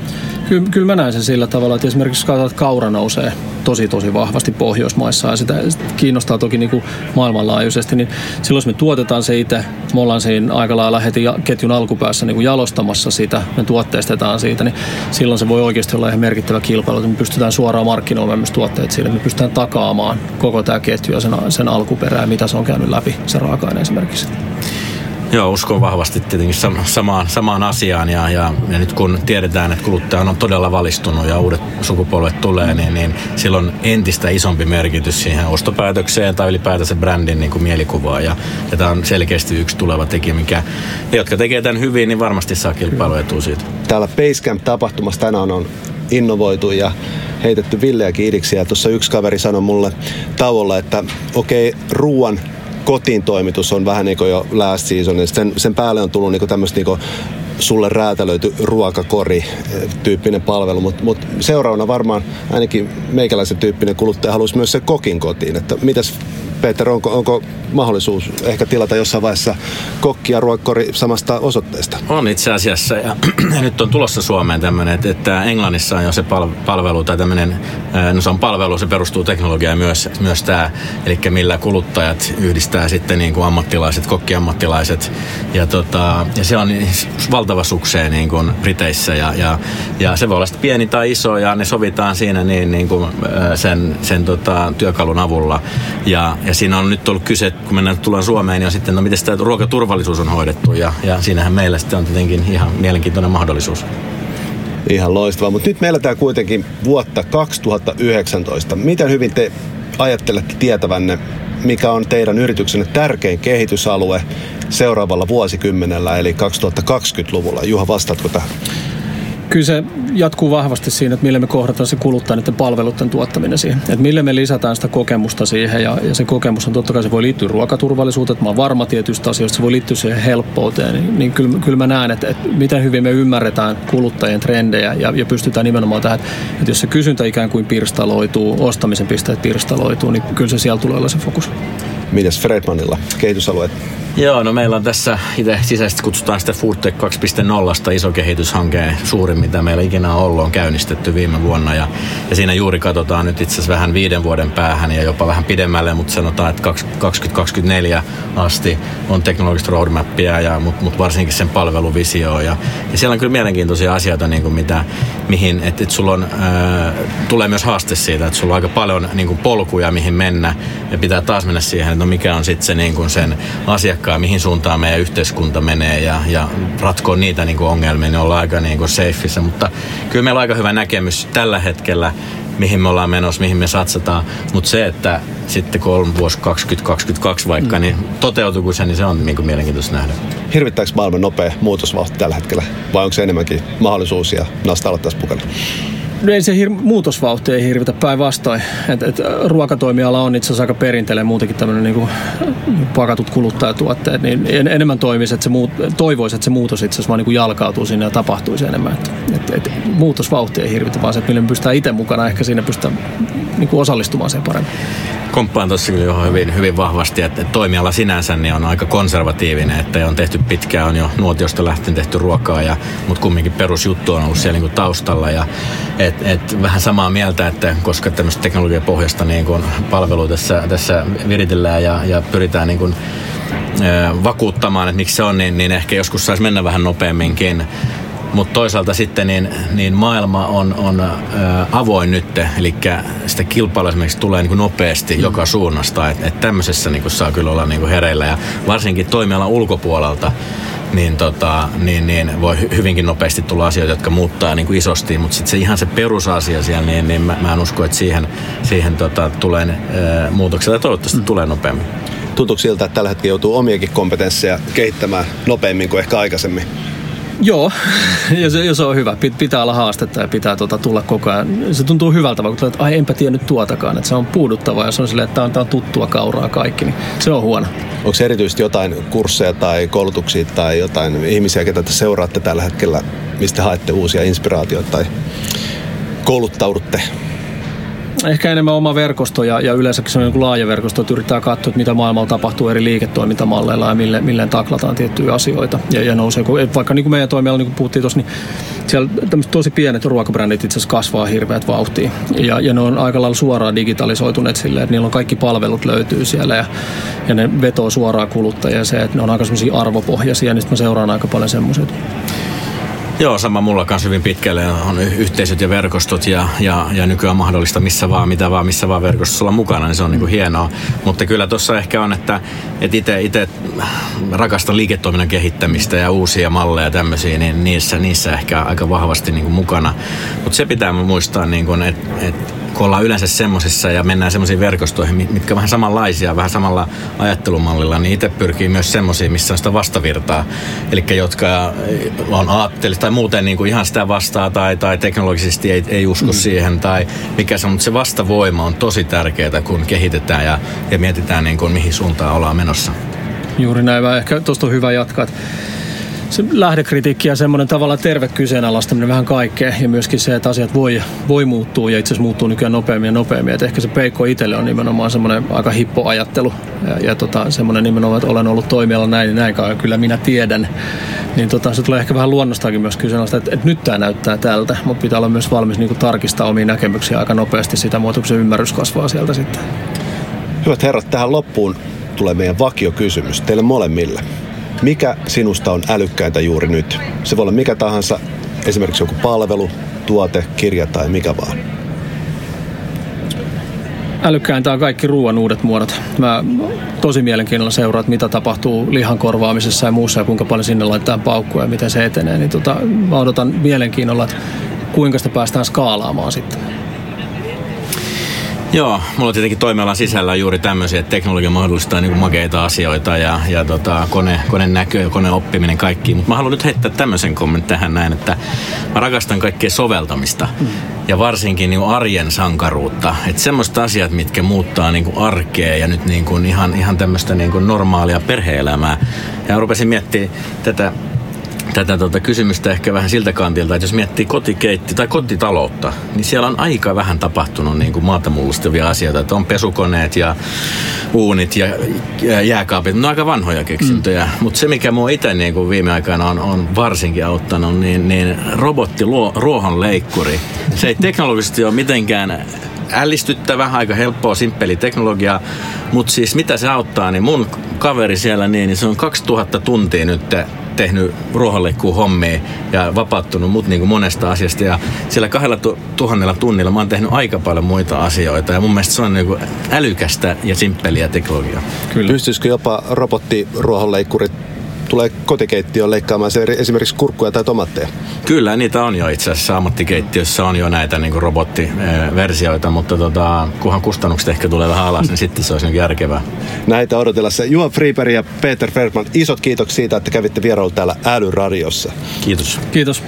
[SPEAKER 2] Kyllä, kyllä mä näen sen sillä tavalla, että esimerkiksi katsotaan, että kaura nousee tosi tosi vahvasti Pohjoismaissa ja sitä, kiinnostaa toki niin kuin maailmanlaajuisesti, niin silloin jos me tuotetaan se itse, me ollaan siinä aika lailla heti ketjun alkupäässä niin kuin jalostamassa sitä, me tuotteistetaan siitä, niin silloin se voi oikeasti olla ihan merkittävä kilpailu, että me pystytään suoraan markkinoimaan myös tuotteet sille, me pystytään takaamaan koko tämä ketju ja sen, sen alkuperää, mitä se on käynyt läpi, se raaka-aine esimerkiksi.
[SPEAKER 3] Joo, uskon vahvasti tietenkin samaan, samaan asiaan ja, ja, ja nyt kun tiedetään, että kuluttaja on todella valistunut ja uudet sukupolvet tulee, niin, niin silloin entistä isompi merkitys siihen ostopäätökseen tai ylipäätänsä brändin niin kuin mielikuvaan ja, ja tämä on selkeästi yksi tuleva tekijä, mikä ne, jotka tekee tämän hyvin, niin varmasti saa kilpailuetua siitä.
[SPEAKER 1] Täällä Basecamp-tapahtumassa tänään on innovoitu ja heitetty villeäkin idiksi ja tuossa yksi kaveri sanoi mulle tauolla, että okei, okay, ruoan kotiin toimitus on vähän niin kuin jo last season. Sen, sen päälle on tullut niin tämmöistä niin sulle räätälöity ruokakori eh, tyyppinen palvelu, mutta mut seuraavana varmaan ainakin meikäläisen tyyppinen kuluttaja haluaisi myös se kokin kotiin. Että mitäs Peter, onko, onko mahdollisuus ehkä tilata jossain vaiheessa kokki ja ruokkori samasta osoitteesta?
[SPEAKER 3] On itse asiassa. Ja, nyt on tulossa Suomeen tämmöinen, että Englannissa on jo se palvelu tai tämmöinen, no se on palvelu, se perustuu teknologiaan myös, myös tämä, eli millä kuluttajat yhdistää sitten niin kuin ammattilaiset, kokkiammattilaiset. Ja, tota, ja se on valtava sukseen niin kuin Briteissä ja, ja, ja se voi olla sitten pieni tai iso ja ne sovitaan siinä niin, niin kuin sen, sen tota, työkalun avulla. Ja, ja siinä on nyt ollut kyse, kun mennään tullaan Suomeen, ja sitten no miten tämä ruokaturvallisuus on hoidettu. Ja, ja siinähän meillä sitten on tietenkin ihan mielenkiintoinen mahdollisuus.
[SPEAKER 1] Ihan loistavaa, mutta nyt meillä tämä kuitenkin vuotta 2019. Miten hyvin te ajattelette tietävänne, mikä on teidän yrityksenne tärkein kehitysalue seuraavalla vuosikymmenellä, eli 2020-luvulla? Juha, vastaatko tähän?
[SPEAKER 2] Kyllä se jatkuu vahvasti siinä, että millä me kohdataan se kuluttaa niiden palveluiden tuottaminen siihen. Että millä me lisätään sitä kokemusta siihen ja, ja se kokemus on totta kai se voi liittyä ruokatuurvallisuuteen, että mä oon varma tietystä asioista, se voi liittyä siihen helppouteen. Niin, niin kyllä, kyllä mä näen, että, että miten hyvin me ymmärretään kuluttajien trendejä ja, ja pystytään nimenomaan tähän, että jos se kysyntä ikään kuin pirstaloituu, ostamisen pisteet pirstaloituu, niin kyllä se siellä tulee olla se fokus.
[SPEAKER 1] Mites Fredmanilla kehitysalueet?
[SPEAKER 3] Joo, no meillä on tässä, itse sisäisesti kutsutaan sitä Foodtech 2.0 iso kehityshanke, suurin mitä meillä ikinä on ollut, on käynnistetty viime vuonna. Ja, ja siinä juuri katsotaan nyt itse asiassa vähän viiden vuoden päähän ja jopa vähän pidemmälle, mutta sanotaan, että 2024 asti on teknologista roadmappia, ja, mutta mut varsinkin sen palveluvisio. Ja, ja siellä on kyllä mielenkiintoisia asioita, niin kuin mitä, mihin, että et sulla on, ää, tulee myös haaste siitä, että sulla on aika paljon niin kuin polkuja, mihin mennä, ja pitää taas mennä siihen, että no mikä on sitten se niin kuin sen asiakkaan, mihin suuntaan meidän yhteiskunta menee, ja, ja ratkoa niitä niin kuin ongelmia, niin ollaan aika niin kuin safeissä, mutta kyllä meillä on aika hyvä näkemys tällä hetkellä, mihin me ollaan menossa, mihin me satsataan, mutta se, että sitten kun on vuosi 2022 vaikka, mm. niin toteutuuko se, niin se on niin kuin mielenkiintoista nähdä.
[SPEAKER 1] Hirvittääkö maailman nopea muutosvauhti tällä hetkellä, vai onko se enemmänkin mahdollisuus ja nasta aloittaisi pukana?
[SPEAKER 2] No ei se hir- muutosvauhti ei hirvitä päinvastoin. Et, et, ruokatoimiala on itse asiassa aika perinteinen muutenkin tämmöinen niinku pakatut kuluttajatuotteet, niin en, enemmän toimisi, että se muut, toivoisi, että se muutos itse asiassa vaan niinku jalkautuu sinne ja tapahtuisi enemmän. Et, et, et, muutosvauhti ei hirvitä, vaan se, että millä me pystytään itse mukana, ehkä siinä pystytään niinku osallistumaan sen paremmin
[SPEAKER 3] komppaan tuossa kyllä hyvin, hyvin vahvasti, että toimiala sinänsä niin on aika konservatiivinen, että on tehty pitkään, on jo nuotiosta lähtien tehty ruokaa, ja, mutta kumminkin perusjuttu on ollut siellä niin kuin taustalla. Ja, et, et, vähän samaa mieltä, että koska tämmöistä teknologiapohjasta niin kuin palvelu tässä, tässä viritellään ja, ja pyritään niin kuin, vakuuttamaan, että miksi se on, niin, niin ehkä joskus saisi mennä vähän nopeamminkin. Mutta toisaalta sitten niin, niin maailma on, on ä, avoin nyt, eli sitä kilpailua esimerkiksi tulee niin kuin nopeasti mm. joka suunnasta. Että et tämmöisessä niin kuin saa kyllä olla niin kuin hereillä ja varsinkin toimialan ulkopuolelta niin, tota, niin, niin voi hyvinkin nopeasti tulla asioita, jotka muuttaa niin kuin isosti, mutta sitten se ihan se perusasia siellä, niin, niin mä, mä en usko, että siihen, siihen tota, tulee muutoksia, tai toivottavasti mm. tulee nopeammin.
[SPEAKER 1] Tuntuuko siltä, että tällä hetkellä joutuu omiakin kompetensseja kehittämään nopeammin kuin ehkä aikaisemmin?
[SPEAKER 2] Joo, ja se, ja se on hyvä. Pitää olla haastetta ja pitää tuota, tulla koko ajan. Se tuntuu hyvältä, kun että ai enpä tiennyt tuotakaan. Että se on puuduttavaa ja se on silleen, että tämä on, tämä on tuttua kauraa kaikki. Niin se on huono.
[SPEAKER 1] Onko erityisesti jotain kursseja tai koulutuksia tai jotain ihmisiä, ketä te seuraatte tällä hetkellä, mistä haette uusia inspiraatioita tai kouluttaudutte?
[SPEAKER 2] Ehkä enemmän oma verkosto ja, ja yleensäkin se on joku laaja verkosto, että yrittää katsoa, että mitä maailmalla tapahtuu eri liiketoimintamalleilla ja mille, milleen taklataan tiettyjä asioita. Ja, ja nousee, vaikka niin kuin meidän toimialalla, niin kuin puhuttiin tuossa, niin siellä tosi pienet ruokabrändit itse asiassa kasvaa hirveät vauhtia. Ja, ja ne on aika lailla suoraan digitalisoituneet silleen, että niillä on kaikki palvelut löytyy siellä ja, ja ne vetoo suoraan kuluttajia se, että ne on aika semmoisia arvopohjaisia, niin sitten mä seuraan aika paljon semmoisia.
[SPEAKER 3] Joo, sama mulla kanssa hyvin pitkälle on yhteisöt ja verkostot ja, ja, ja nykyään mahdollista missä vaan, mitä vaan, missä vaan verkostossa olla mukana, niin se on niin kuin hienoa. Mutta kyllä tuossa ehkä on, että itse rakastan liiketoiminnan kehittämistä ja uusia malleja ja tämmöisiä, niin niissä, niissä ehkä aika vahvasti niin kuin mukana. Mutta se pitää muistaa, niin kuin, että et kun ollaan yleensä semmoisissa ja mennään semmoisiin verkostoihin, mitkä vähän samanlaisia, vähän samalla ajattelumallilla, niin itse pyrkii myös semmoisiin, missä on sitä vastavirtaa. Eli jotka on aatteellista tai muuten niin kuin ihan sitä vastaa tai, tai teknologisesti ei, ei usko mm. siihen tai mikä se on, mutta se vastavoima on tosi tärkeää, kun kehitetään ja, ja mietitään niin kuin, mihin suuntaan ollaan menossa.
[SPEAKER 2] Juuri näin. Ehkä tuosta on hyvä jatkaa se lähdekritiikki ja semmoinen tavalla terve kyseenalaistaminen vähän kaikkea ja myöskin se, että asiat voi, voi muuttua ja itse asiassa muuttuu nykyään nopeammin ja nopeammin. Että ehkä se peikko itselle on nimenomaan semmoinen aika hippo ajattelu ja, ja tota, semmoinen nimenomaan, että olen ollut toimiala näin ja näin kauan, kyllä minä tiedän. Niin tota, se tulee ehkä vähän luonnostakin myös kyseenalaista, että, että nyt tämä näyttää tältä, mutta pitää olla myös valmis niin tarkistaa omia näkemyksiä aika nopeasti sitä se ymmärrys kasvaa sieltä sitten.
[SPEAKER 1] Hyvät herrat, tähän loppuun tulee meidän vakiokysymys teille molemmille. Mikä sinusta on älykkäintä juuri nyt? Se voi olla mikä tahansa, esimerkiksi joku palvelu, tuote, kirja tai mikä vaan.
[SPEAKER 2] Älykkäintä on kaikki ruoan uudet muodot. Mä tosi mielenkiinnolla seuraan, mitä tapahtuu lihan korvaamisessa ja muussa ja kuinka paljon sinne laitetaan paukkua ja miten se etenee. Niin tota, mä odotan mielenkiinnolla, että kuinka sitä päästään skaalaamaan sitten.
[SPEAKER 3] Joo, mulla tietenkin toimialan sisällä on juuri tämmöisiä, että teknologia mahdollistaa niin makeita asioita ja, ja tota, kone, kone näkö ja kone oppiminen kaikki. Mutta mä haluan nyt heittää tämmöisen kommentin tähän näin, että mä rakastan kaikkea soveltamista ja varsinkin niin arjen sankaruutta. Että semmoista asiat, mitkä muuttaa niin arkea ja nyt niin kuin ihan, ihan tämmöistä niin normaalia perhe-elämää. Ja rupesin miettimään tätä tätä tota kysymystä ehkä vähän siltä kantilta, että jos miettii kotikeitti tai kotitaloutta, niin siellä on aika vähän tapahtunut niin kuin maata mullistavia asioita. Että on pesukoneet ja uunit ja jääkaapit, ne on aika vanhoja keksintöjä. Mm. Mutta se, mikä mua itse niin kuin viime aikana on, on varsinkin auttanut, niin, niin robotti luo, ruohonleikkuri. Se ei teknologisesti ole mitenkään ällistyttävä, aika helppoa, simppeli teknologia, mutta siis mitä se auttaa, niin mun kaveri siellä niin, niin se on 2000 tuntia nyt tehnyt ruohonleikkuun hommia ja vapauttunut mut niin kuin monesta asiasta. Ja siellä kahdella tuhannella tunnilla mä oon tehnyt aika paljon muita asioita. Ja mun mielestä se on niin kuin älykästä ja simppeliä teknologiaa.
[SPEAKER 1] Kyllä. Pystyisikö jopa robottiruohonleikkurit tulee kotikeittiöön leikkaamaan se esimerkiksi kurkkuja tai tomatteja?
[SPEAKER 3] Kyllä, niitä on jo itse asiassa. Ammattikeittiössä on jo näitä niin robottiversioita, mutta tota, kunhan kustannukset ehkä tulee vähän alas, niin sitten se olisi niin järkevää.
[SPEAKER 1] Näitä odotellessa. Juha Friberg ja Peter Ferman, isot kiitokset siitä, että kävitte vierailu täällä Älyradiossa.
[SPEAKER 3] Kiitos.
[SPEAKER 2] Kiitos.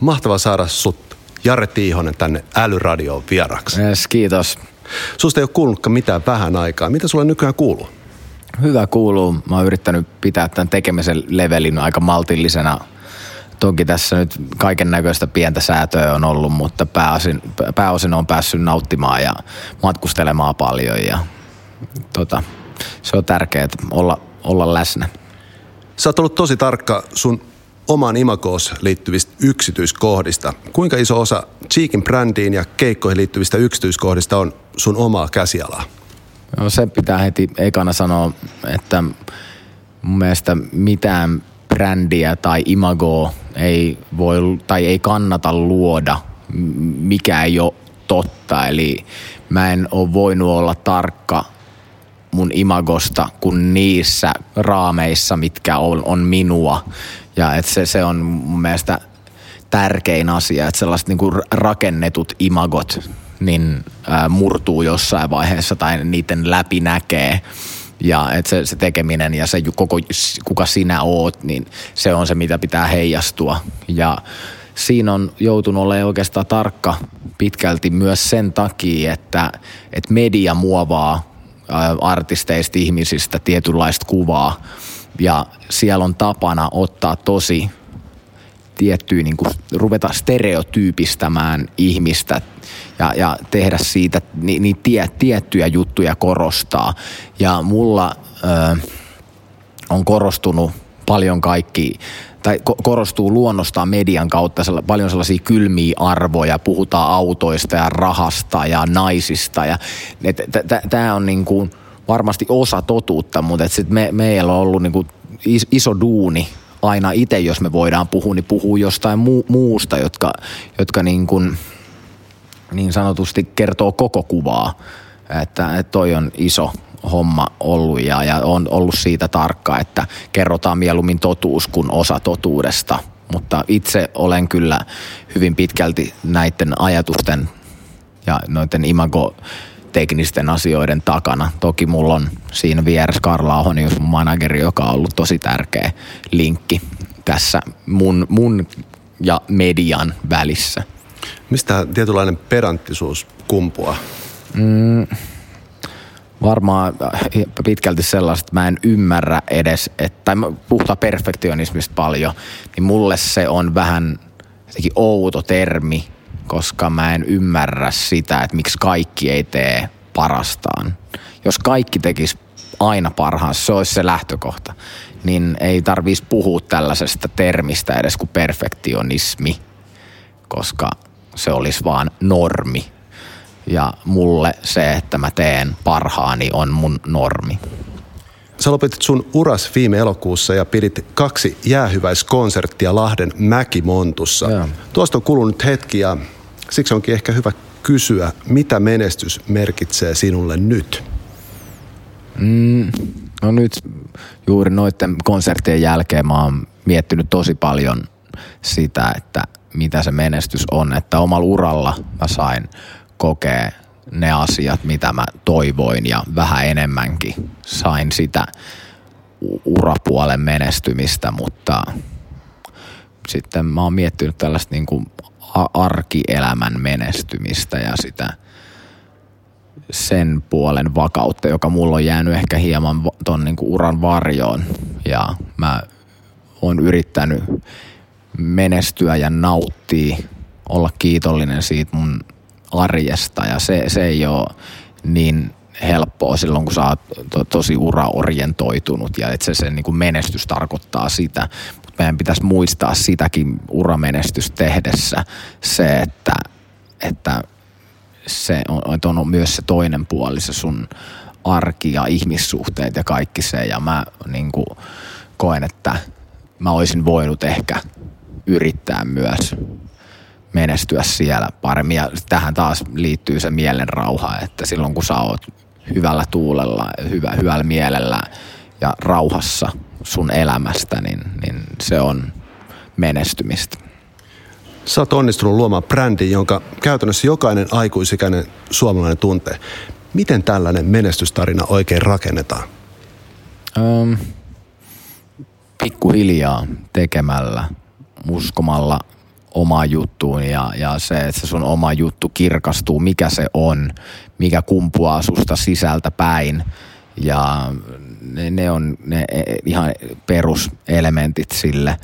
[SPEAKER 1] Mahtava saada sut Jare Tiihonen tänne Älyradioon vieraksi.
[SPEAKER 4] Yes, kiitos.
[SPEAKER 1] Susta ei ole kuulunutkaan mitään vähän aikaa. Mitä sulle nykyään kuuluu?
[SPEAKER 4] Hyvä kuuluu. Mä oon yrittänyt pitää tämän tekemisen levelin aika maltillisena. Toki tässä nyt kaiken näköistä pientä säätöä on ollut, mutta pääosin, pääosin on päässyt nauttimaan ja matkustelemaan paljon ja tota, se on tärkeää olla, olla läsnä.
[SPEAKER 1] Sä oot ollut tosi tarkka sun omaan imagoos liittyvistä yksityiskohdista. Kuinka iso osa Cheekin brändiin ja keikkoihin liittyvistä yksityiskohdista on sun omaa käsialaa?
[SPEAKER 4] No se pitää heti ekana sanoa, että mun mielestä mitään brändiä tai imagoa ei voi tai ei kannata luoda, mikä ei ole totta. Eli mä en ole voinut olla tarkka mun imagosta kuin niissä raameissa, mitkä on, on minua. Ja että se, se on mun mielestä tärkein asia, että sellaiset niinku rakennetut imagot niin ää, murtuu jossain vaiheessa tai niiden läpi näkee. Ja että se, se tekeminen ja se koko, kuka sinä oot, niin se on se, mitä pitää heijastua. Ja siinä on joutunut olemaan oikeastaan tarkka pitkälti myös sen takia, että, että media muovaa artisteista, ihmisistä tietynlaista kuvaa. Ja siellä on tapana ottaa tosi tiettyä, niin kuin, ruveta stereotyypistämään ihmistä ja, ja tehdä siitä niin, niin tie, tiettyjä juttuja korostaa. Ja mulla ö, on korostunut paljon kaikki tai korostuu luonnostaan median kautta paljon sellaisia kylmiä arvoja. Puhutaan autoista ja rahasta ja naisista. Ja tämä on niin kuin varmasti osa totuutta, mutta et sit me, meillä on ollut niin kuin iso duuni aina itse, jos me voidaan puhua, niin puhuu jostain mu- muusta, jotka, jotka niin, kuin, niin sanotusti kertoo koko kuvaa. Että, että toi on iso homma ollut ja, ja on ollut siitä tarkka, että kerrotaan mieluummin totuus kuin osa totuudesta. Mutta itse olen kyllä hyvin pitkälti näiden ajatusten ja noiden imago teknisten asioiden takana. Toki mulla on siinä vieressä Karla Ahonius, mun manageri, joka on ollut tosi tärkeä linkki tässä mun, mun ja median välissä.
[SPEAKER 1] Mistä tietynlainen pedanttisuus kumpuaa?
[SPEAKER 4] Mm, varmaan äh, pitkälti sellaista, että mä en ymmärrä edes, että, tai puhutaan perfektionismista paljon, niin mulle se on vähän jotenkin outo termi, koska mä en ymmärrä sitä, että miksi kaikki ei tee parastaan. Jos kaikki tekis aina parhaansa, se olisi se lähtökohta, niin ei tarvitsisi puhua tällaisesta termistä edes kuin perfektionismi, koska se olisi vaan normi. Ja mulle se, että mä teen parhaani, on mun normi.
[SPEAKER 1] Sä lopetit sun uras viime elokuussa ja pidit kaksi jäähyväiskonserttia Lahden Mäkimontussa. Ja. Tuosta on kulunut hetki ja Siksi onkin ehkä hyvä kysyä, mitä menestys merkitsee sinulle nyt?
[SPEAKER 4] Mm, no nyt juuri noiden konserttien jälkeen mä oon miettinyt tosi paljon sitä, että mitä se menestys on. Että omalla uralla mä sain kokea ne asiat, mitä mä toivoin ja vähän enemmänkin sain sitä urapuolen menestymistä, mutta sitten mä oon miettinyt tällaista niin kuin arkielämän menestymistä ja sitä, sen puolen vakautta, joka mulla on jäänyt ehkä hieman ton niin uran varjoon. Ja mä oon yrittänyt menestyä ja nauttia, olla kiitollinen siitä mun arjesta ja se, se ei ole niin helppoa silloin, kun sä oot to, tosi uraorientoitunut ja että se, se niin kuin menestys tarkoittaa sitä. Mutta meidän pitäisi muistaa sitäkin uramenestys tehdessä se, että, että se on, on myös se toinen puoli, se sun arki ja ihmissuhteet ja kaikki se. Ja mä niin kuin koen, että mä olisin voinut ehkä yrittää myös menestyä siellä paremmin. Ja tähän taas liittyy se mielen rauha, että silloin kun sä oot hyvällä tuulella, hyvä, hyvällä mielellä ja rauhassa sun elämästä, niin, niin se on menestymistä.
[SPEAKER 1] Sä oot onnistunut luomaan brändi, jonka käytännössä jokainen aikuisikäinen suomalainen tuntee. Miten tällainen menestystarina oikein rakennetaan?
[SPEAKER 4] Um, pikkuhiljaa tekemällä, uskomalla oma juttuun ja, ja se, että se sun oma juttu kirkastuu, mikä se on, mikä kumpuaa susta sisältä päin. Ja ne, ne on ne e, ihan peruselementit sille.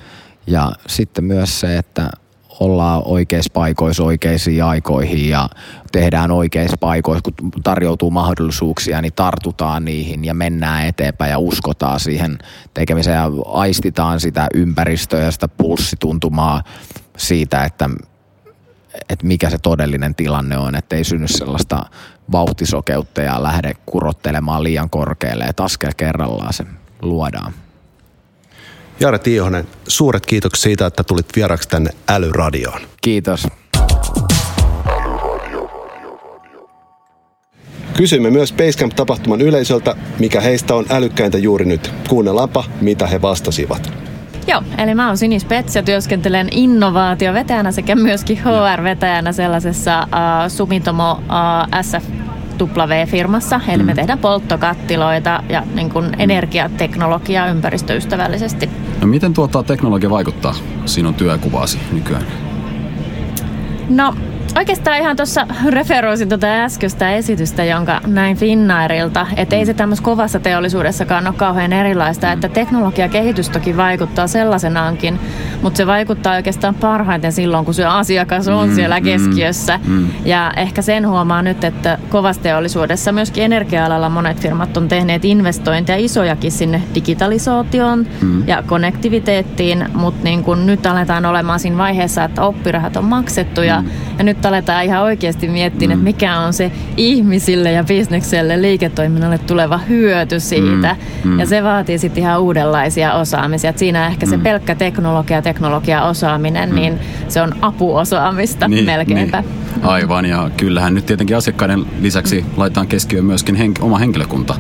[SPEAKER 4] Ja sitten myös se, että ollaan oikeissa paikoissa oikeisiin aikoihin ja tehdään oikeissa paikoissa, kun tarjoutuu mahdollisuuksia, niin tartutaan niihin ja mennään eteenpäin ja uskotaan siihen tekemiseen ja aistitaan sitä ympäristöä ja sitä pulssituntumaa siitä, että, että mikä se todellinen tilanne on, että ei synny sellaista vauhtisokeutta ja lähde kurottelemaan liian korkealle, että askel kerrallaan se luodaan.
[SPEAKER 1] Jare Tiihonen, suuret kiitokset siitä, että tulit vieraksi tänne Älyradioon.
[SPEAKER 4] Kiitos.
[SPEAKER 1] Kysymme myös Basecamp-tapahtuman yleisöltä, mikä heistä on älykkäintä juuri nyt. Kuunnellaanpa, mitä he vastasivat.
[SPEAKER 5] Joo, eli mä oon Sinis Pets ja työskentelen innovaatiovetäjänä sekä myöskin HR-vetäjänä sellaisessa uh, Sumitomo uh, SF W-firmassa, eli me mm. tehdään polttokattiloita ja niin kuin energiateknologiaa ympäristöystävällisesti.
[SPEAKER 6] No miten tuota teknologia vaikuttaa sinun työkuvaasi nykyään?
[SPEAKER 5] No Oikeastaan ihan tuossa referoisin tuota äskeistä esitystä, jonka näin Finnairilta, että ei se tämmöisessä kovassa teollisuudessakaan ole kauhean erilaista, että teknologiakehitys toki vaikuttaa sellaisenaankin, mutta se vaikuttaa oikeastaan parhaiten silloin, kun se asiakas on mm, siellä mm, keskiössä. Mm, mm. Ja ehkä sen huomaa nyt, että kovassa teollisuudessa myöskin energia-alalla monet firmat on tehneet investointeja isojakin sinne digitalisaatioon mm. ja konnektiviteettiin, mutta niin kun nyt aletaan olemaan siinä vaiheessa, että oppirahat on maksettu ja, mm. ja nyt aletaan ihan oikeasti miettiä, mm. että mikä on se ihmisille ja bisnekselle, liiketoiminnalle tuleva hyöty siitä. Mm. Mm. Ja se vaatii sitten ihan uudenlaisia osaamisia. Et siinä ehkä se mm. pelkkä teknologia, teknologia osaaminen, mm. niin se on apuosaamista niin, melkeinpä. Niin.
[SPEAKER 6] Aivan, ja kyllähän nyt tietenkin asiakkaiden lisäksi mm. laitetaan keskiöön myöskin henk- oma henkilökunta,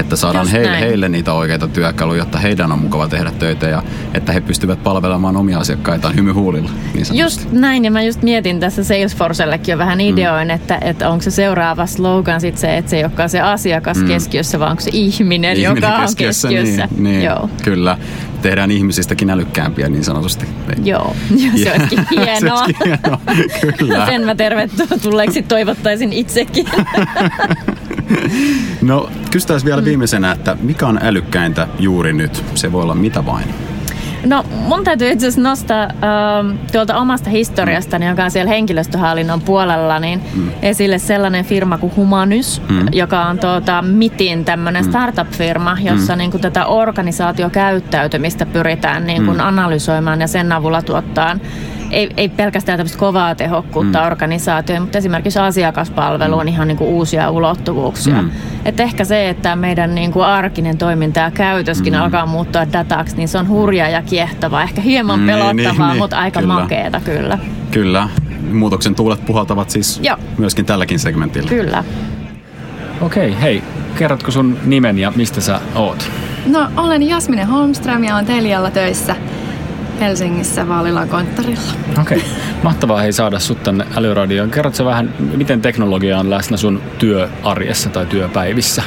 [SPEAKER 6] että saadaan heille, heille niitä oikeita työkaluja, jotta heidän on mukava tehdä töitä ja että he pystyvät palvelemaan omia asiakkaitaan hymyhuulilla. Niin
[SPEAKER 5] just näin, ja mä just mietin tässä Salesforcellekin jo vähän ideoin, mm. että, että onko se seuraava slogan sitten se, että se ei olekaan se asiakas mm. keskiössä, vaan onko se ihminen, ihminen joka keskiössä. on keskiössä.
[SPEAKER 6] Niin, niin, Joo. Kyllä tehdään ihmisistäkin älykkäämpiä niin sanotusti.
[SPEAKER 5] Joo, se olisikin hienoa. se olisikin hienoa, kyllä. Sen mä tervetulleeksi toivottaisin itsekin.
[SPEAKER 6] No, kysytään vielä viimeisenä, että mikä on älykkäintä juuri nyt? Se voi olla mitä vain.
[SPEAKER 5] No mun täytyy itse asiassa nostaa äh, tuolta omasta historiastani, joka on siellä henkilöstöhallinnon puolella, niin mm. esille sellainen firma kuin Humanus, mm. joka on tuota, MITin tämmöinen mm. startup-firma, jossa mm. niin kuin, tätä organisaatiokäyttäytymistä pyritään niin kuin, mm. analysoimaan ja sen avulla tuottaa ei, ei pelkästään tämmöistä kovaa tehokkuutta mm. organisaatioon, mutta esimerkiksi asiakaspalveluun mm. ihan niin kuin uusia ulottuvuuksia. Mm. Et ehkä se, että meidän niin kuin arkinen toiminta ja käytöskin mm. alkaa muuttua dataksi, niin se on hurja ja kiehtova. Ehkä hieman mm, pelottavaa, niin, niin, mutta aika kyllä. makeeta kyllä.
[SPEAKER 6] Kyllä. Muutoksen tuulet puhaltavat siis Joo. myöskin tälläkin segmentillä.
[SPEAKER 5] Kyllä.
[SPEAKER 7] Okei, okay, hei. Kerrotko sun nimen ja mistä sä oot?
[SPEAKER 8] No, olen Jasmine Holmström ja olen Telialla töissä Helsingissä Vaalilan konttorilla.
[SPEAKER 7] Okei. Okay. Mahtavaa hei saada sut tänne älyradioon. Kerrotko vähän, miten teknologia on läsnä sun työarjessa tai työpäivissä?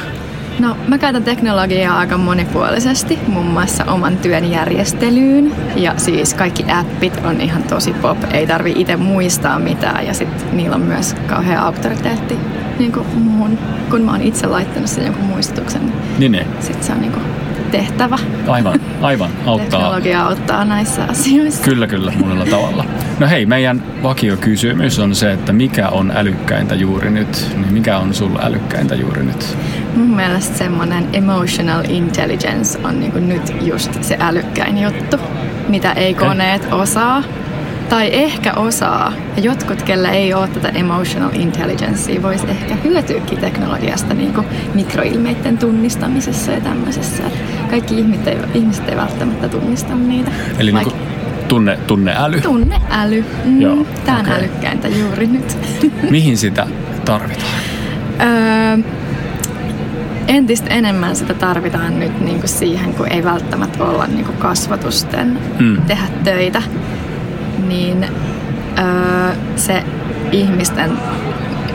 [SPEAKER 8] No, mä käytän teknologiaa aika monipuolisesti, muun muassa oman työn järjestelyyn. Ja siis kaikki appit on ihan tosi pop, ei tarvi itse muistaa mitään. Ja sitten niillä on myös kauhean auktoriteetti niin kuin muuhun, kun mä oon itse laittanut sen jonkun muistutuksen.
[SPEAKER 7] Niin, niin.
[SPEAKER 8] Sitten se on niin kuin tehtävä.
[SPEAKER 7] Aivan, aivan. Auttaa.
[SPEAKER 8] Teknologia auttaa näissä asioissa.
[SPEAKER 7] Kyllä, kyllä, monella tavalla. No hei, meidän vakiokysymys on se, että mikä on älykkäintä juuri nyt? Niin mikä on sulla älykkäintä juuri nyt?
[SPEAKER 8] Mun mielestä semmoinen emotional intelligence on niinku nyt just se älykkäin juttu, mitä ei koneet osaa. Tai ehkä osaa. Ja jotkut, kellä ei ole tätä emotional intelligencea, voisi ehkä hyötyäkin teknologiasta niin kuin mikroilmeiden tunnistamisessa ja tämmöisessä. Et kaikki ihmiset ei, ihmiset ei välttämättä tunnista niitä.
[SPEAKER 7] Eli niin kuin tunne, tunneäly?
[SPEAKER 8] Tunneäly. Mm,
[SPEAKER 7] Joo,
[SPEAKER 8] Tämä on
[SPEAKER 7] okei.
[SPEAKER 8] älykkäintä juuri nyt.
[SPEAKER 7] Mihin sitä tarvitaan?
[SPEAKER 8] Öö, entistä enemmän sitä tarvitaan nyt niin kuin siihen, kun ei välttämättä olla niin kuin kasvatusten
[SPEAKER 7] Mm.
[SPEAKER 8] tehdä töitä, niin öö, se ihmisten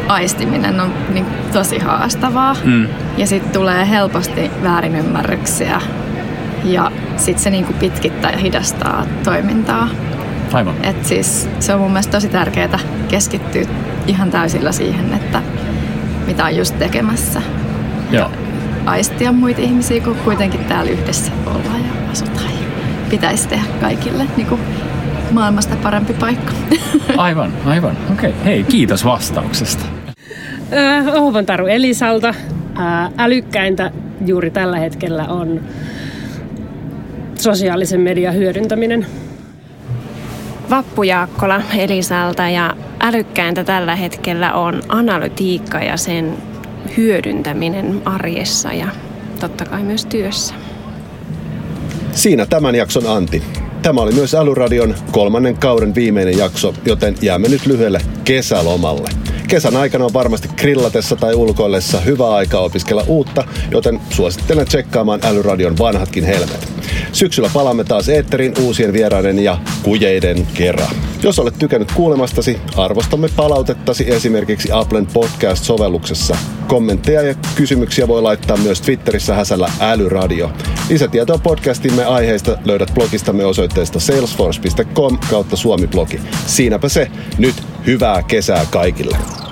[SPEAKER 8] aistiminen on niin tosi haastavaa.
[SPEAKER 7] Mm.
[SPEAKER 8] Ja sitten tulee helposti väärinymmärryksiä ja sitten se niin kuin pitkittää ja hidastaa toimintaa.
[SPEAKER 7] Aivan.
[SPEAKER 8] Et siis se on mun mielestä tosi tärkeää keskittyä ihan täysillä siihen, että mitä on just tekemässä.
[SPEAKER 7] Joo.
[SPEAKER 8] Aistia muita ihmisiä, kun kuitenkin täällä yhdessä ollaan ja asutaan. Ja pitäisi tehdä kaikille niin kuin maailmasta parempi paikka.
[SPEAKER 7] Aivan, aivan. Okei. Okay. Hei, kiitos vastauksesta.
[SPEAKER 9] Äh, Ohvan Taru Elisalta. Äh, älykkäintä juuri tällä hetkellä on sosiaalisen median hyödyntäminen.
[SPEAKER 10] Vappu Jaakkola Elisalta ja älykkäintä tällä hetkellä on analytiikka ja sen hyödyntäminen arjessa ja totta kai myös työssä.
[SPEAKER 1] Siinä tämän jakson anti. Tämä oli myös Älyradion kolmannen kauden viimeinen jakso, joten jäämme nyt lyhyelle kesälomalle. Kesän aikana on varmasti grillatessa tai ulkoillessa hyvä aika opiskella uutta, joten suosittelen tsekkaamaan Älyradion vanhatkin helmet. Syksyllä palaamme taas eetterin uusien vieraiden ja kujeiden kerran. Jos olet tykännyt kuulemastasi, arvostamme palautettasi esimerkiksi Applen podcast-sovelluksessa. Kommentteja ja kysymyksiä voi laittaa myös Twitterissä häsällä älyradio. Lisätietoa podcastimme aiheista löydät blogistamme osoitteesta salesforce.com kautta suomiblogi. Siinäpä se. Nyt hyvää kesää kaikille.